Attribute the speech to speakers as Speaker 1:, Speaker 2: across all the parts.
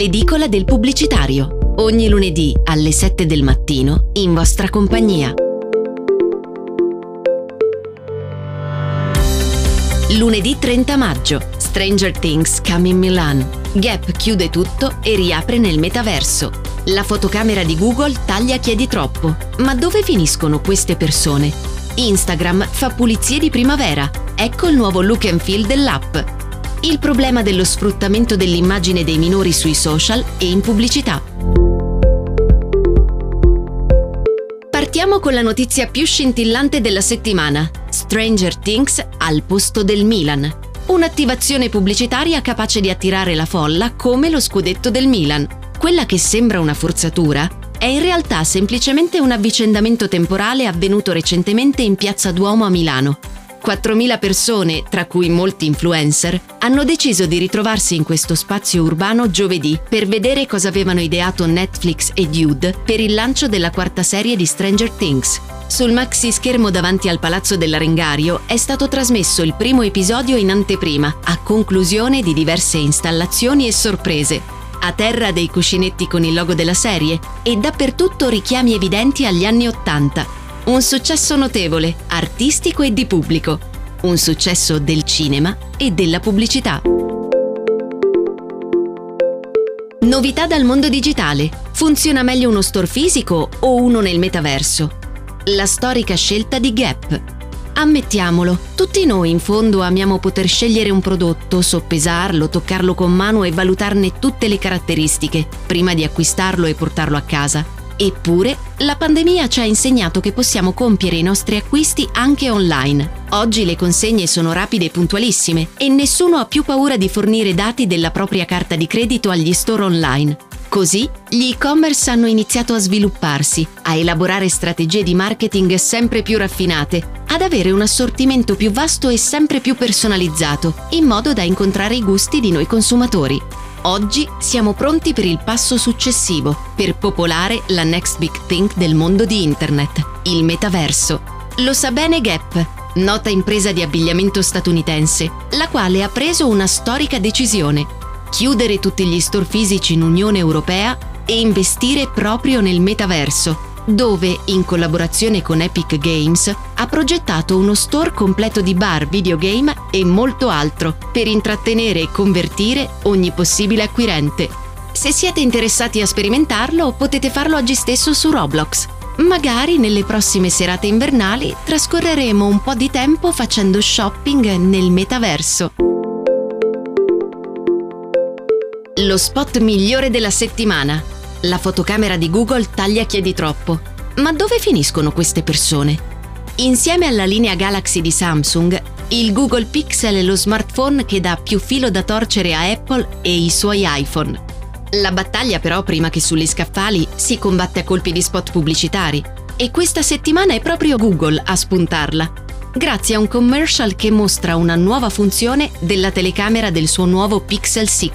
Speaker 1: L'edicola del pubblicitario. Ogni lunedì alle 7 del mattino in vostra compagnia. Lunedì 30 maggio. Stranger Things Come in Milan. Gap chiude tutto e riapre nel metaverso. La fotocamera di Google taglia chiedi troppo. Ma dove finiscono queste persone? Instagram fa pulizie di primavera. Ecco il nuovo look and feel dell'app. Il problema dello sfruttamento dell'immagine dei minori sui social e in pubblicità. Partiamo con la notizia più scintillante della settimana. Stranger Things al posto del Milan. Un'attivazione pubblicitaria capace di attirare la folla come lo scudetto del Milan. Quella che sembra una forzatura è in realtà semplicemente un avvicendamento temporale avvenuto recentemente in Piazza Duomo a Milano. 4.000 persone, tra cui molti influencer, hanno deciso di ritrovarsi in questo spazio urbano giovedì per vedere cosa avevano ideato Netflix e Dude per il lancio della quarta serie di Stranger Things. Sul maxi schermo davanti al Palazzo dell'Arengario è stato trasmesso il primo episodio in anteprima, a conclusione di diverse installazioni e sorprese. A terra dei cuscinetti con il logo della serie e dappertutto richiami evidenti agli anni Ottanta, un successo notevole, artistico e di pubblico. Un successo del cinema e della pubblicità. Novità dal mondo digitale. Funziona meglio uno store fisico o uno nel metaverso? La storica scelta di Gap. Ammettiamolo, tutti noi in fondo amiamo poter scegliere un prodotto, soppesarlo, toccarlo con mano e valutarne tutte le caratteristiche prima di acquistarlo e portarlo a casa. Eppure, la pandemia ci ha insegnato che possiamo compiere i nostri acquisti anche online. Oggi le consegne sono rapide e puntualissime e nessuno ha più paura di fornire dati della propria carta di credito agli store online. Così gli e-commerce hanno iniziato a svilupparsi, a elaborare strategie di marketing sempre più raffinate, ad avere un assortimento più vasto e sempre più personalizzato, in modo da incontrare i gusti di noi consumatori. Oggi siamo pronti per il passo successivo, per popolare la next big thing del mondo di Internet, il metaverso. Lo sa bene Gap, nota impresa di abbigliamento statunitense, la quale ha preso una storica decisione, chiudere tutti gli store fisici in Unione Europea e investire proprio nel metaverso, dove, in collaborazione con Epic Games, ha progettato uno store completo di bar, videogame e molto altro, per intrattenere e convertire ogni possibile acquirente. Se siete interessati a sperimentarlo, potete farlo oggi stesso su Roblox. Magari nelle prossime serate invernali trascorreremo un po' di tempo facendo shopping nel metaverso. Lo spot migliore della settimana la fotocamera di Google taglia chiedi troppo. Ma dove finiscono queste persone? Insieme alla linea Galaxy di Samsung, il Google Pixel è lo smartphone che dà più filo da torcere a Apple e i suoi iPhone. La battaglia però, prima che sugli scaffali, si combatte a colpi di spot pubblicitari. E questa settimana è proprio Google a spuntarla, grazie a un commercial che mostra una nuova funzione della telecamera del suo nuovo Pixel 6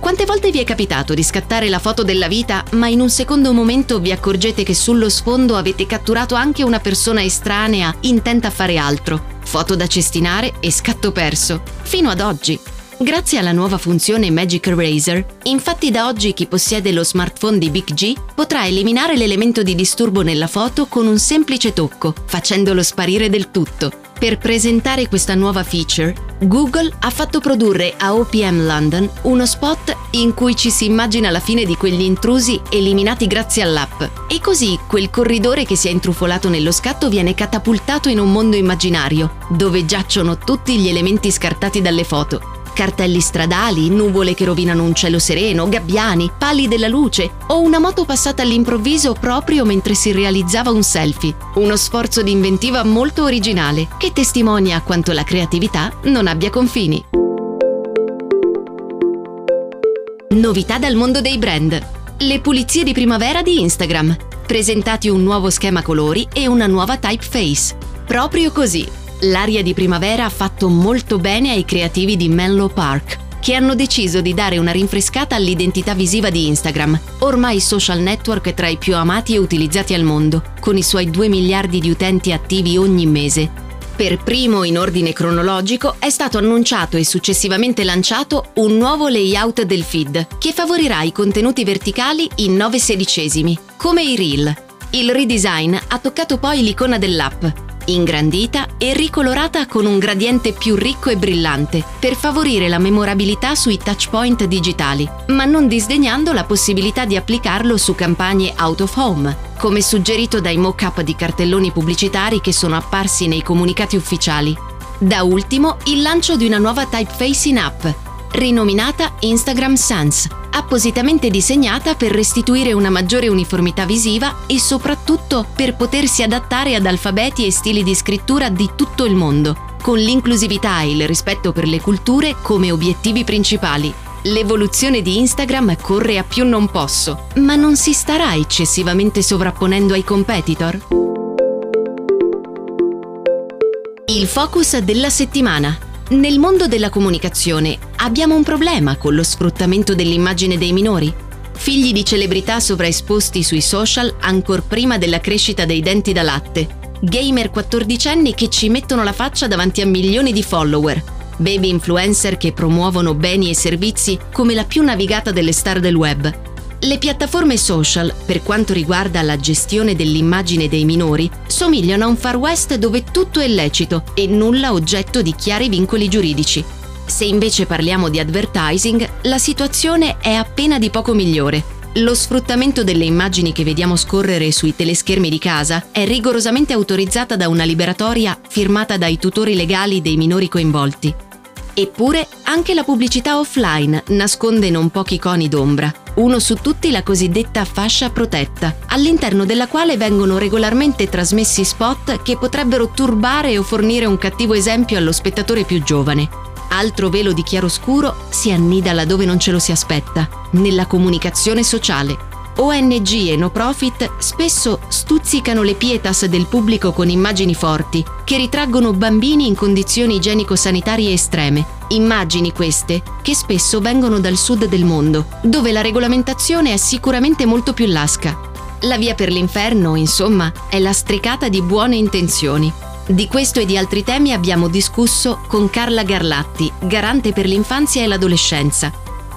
Speaker 1: quante volte vi è capitato di scattare la foto della vita, ma in un secondo momento vi accorgete che sullo sfondo avete catturato anche una persona estranea intenta a fare altro? Foto da cestinare e scatto perso. Fino ad oggi. Grazie alla nuova funzione Magic Eraser, infatti da oggi chi possiede lo smartphone di Big G potrà eliminare l'elemento di disturbo nella foto con un semplice tocco, facendolo sparire del tutto. Per presentare questa nuova feature, Google ha fatto produrre a OPM London uno spot in cui ci si immagina la fine di quegli intrusi eliminati grazie all'app. E così quel corridore che si è intrufolato nello scatto viene catapultato in un mondo immaginario, dove giacciono tutti gli elementi scartati dalle foto cartelli stradali, nuvole che rovinano un cielo sereno, gabbiani, pali della luce o una moto passata all'improvviso proprio mentre si realizzava un selfie. Uno sforzo di inventiva molto originale che testimonia quanto la creatività non abbia confini. Novità dal mondo dei brand. Le pulizie di primavera di Instagram. Presentati un nuovo schema colori e una nuova typeface. Proprio così, L'aria di primavera ha fatto molto bene ai creativi di Menlo Park, che hanno deciso di dare una rinfrescata all'identità visiva di Instagram, ormai social network tra i più amati e utilizzati al mondo, con i suoi 2 miliardi di utenti attivi ogni mese. Per primo in ordine cronologico è stato annunciato e successivamente lanciato un nuovo layout del feed che favorirà i contenuti verticali in 9 sedicesimi, come i reel. Il redesign ha toccato poi l'icona dell'app, ingrandita e ricolorata con un gradiente più ricco e brillante per favorire la memorabilità sui touchpoint digitali, ma non disdegnando la possibilità di applicarlo su campagne out of home, come suggerito dai mock-up di cartelloni pubblicitari che sono apparsi nei comunicati ufficiali. Da ultimo, il lancio di una nuova typeface in app, rinominata Instagram Sans, appositamente disegnata per restituire una maggiore uniformità visiva e soprattutto per potersi adattare ad alfabeti e stili di scrittura di tutto il mondo, con l'inclusività e il rispetto per le culture come obiettivi principali. L'evoluzione di Instagram corre a più non posso, ma non si starà eccessivamente sovrapponendo ai competitor? Il focus della settimana. Nel mondo della comunicazione abbiamo un problema con lo sfruttamento dell'immagine dei minori. Figli di celebrità sovraesposti sui social ancor prima della crescita dei denti da latte. Gamer quattordicenni che ci mettono la faccia davanti a milioni di follower baby influencer che promuovono beni e servizi come la più navigata delle star del web. Le piattaforme social, per quanto riguarda la gestione dell'immagine dei minori, somigliano a un far west dove tutto è lecito e nulla oggetto di chiari vincoli giuridici. Se invece parliamo di advertising, la situazione è appena di poco migliore. Lo sfruttamento delle immagini che vediamo scorrere sui teleschermi di casa è rigorosamente autorizzata da una liberatoria firmata dai tutori legali dei minori coinvolti. Eppure anche la pubblicità offline nasconde non pochi coni d'ombra. Uno su tutti la cosiddetta fascia protetta, all'interno della quale vengono regolarmente trasmessi spot che potrebbero turbare o fornire un cattivo esempio allo spettatore più giovane. Altro velo di chiaroscuro si annida laddove non ce lo si aspetta, nella comunicazione sociale. ONG e no profit spesso stuzzicano le pietas del pubblico con immagini forti, che ritraggono bambini in condizioni igienico-sanitarie estreme. Immagini queste che spesso vengono dal sud del mondo, dove la regolamentazione è sicuramente molto più lasca. La via per l'inferno, insomma, è lastricata di buone intenzioni. Di questo e di altri temi abbiamo discusso con Carla Garlatti, garante per l'infanzia e l'adolescenza,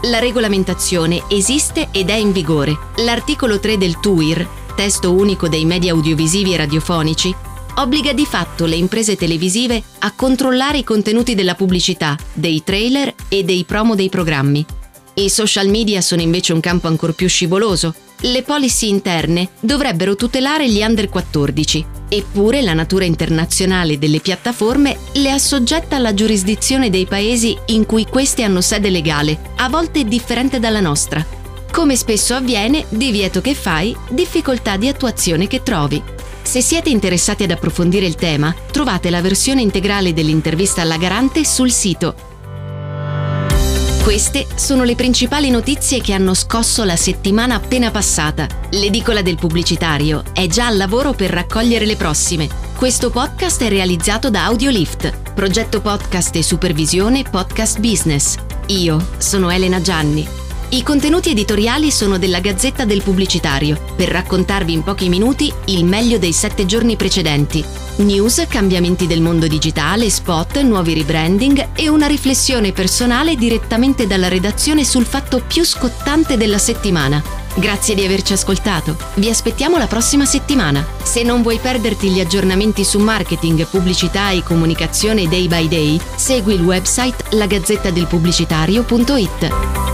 Speaker 1: la regolamentazione esiste ed è in vigore. L'articolo 3 del TUIR, testo unico dei media audiovisivi e radiofonici, obbliga di fatto le imprese televisive a controllare i contenuti della pubblicità, dei trailer e dei promo dei programmi. I social media sono invece un campo ancora più scivoloso. Le policy interne dovrebbero tutelare gli under 14, eppure la natura internazionale delle piattaforme le assoggetta alla giurisdizione dei paesi in cui queste hanno sede legale, a volte differente dalla nostra. Come spesso avviene, divieto che fai, difficoltà di attuazione che trovi. Se siete interessati ad approfondire il tema, trovate la versione integrale dell'intervista alla garante sul sito queste sono le principali notizie che hanno scosso la settimana appena passata. L'edicola del pubblicitario è già al lavoro per raccogliere le prossime. Questo podcast è realizzato da Audiolift, progetto podcast e supervisione Podcast Business. Io sono Elena Gianni. I contenuti editoriali sono della Gazzetta del Pubblicitario, per raccontarvi in pochi minuti il meglio dei sette giorni precedenti News, cambiamenti del mondo digitale, spot, nuovi rebranding e una riflessione personale direttamente dalla redazione sul fatto più scottante della settimana. Grazie di averci ascoltato. Vi aspettiamo la prossima settimana. Se non vuoi perderti gli aggiornamenti su marketing, pubblicità e comunicazione day by day, segui il website lagazzettadelpubblicitario.it.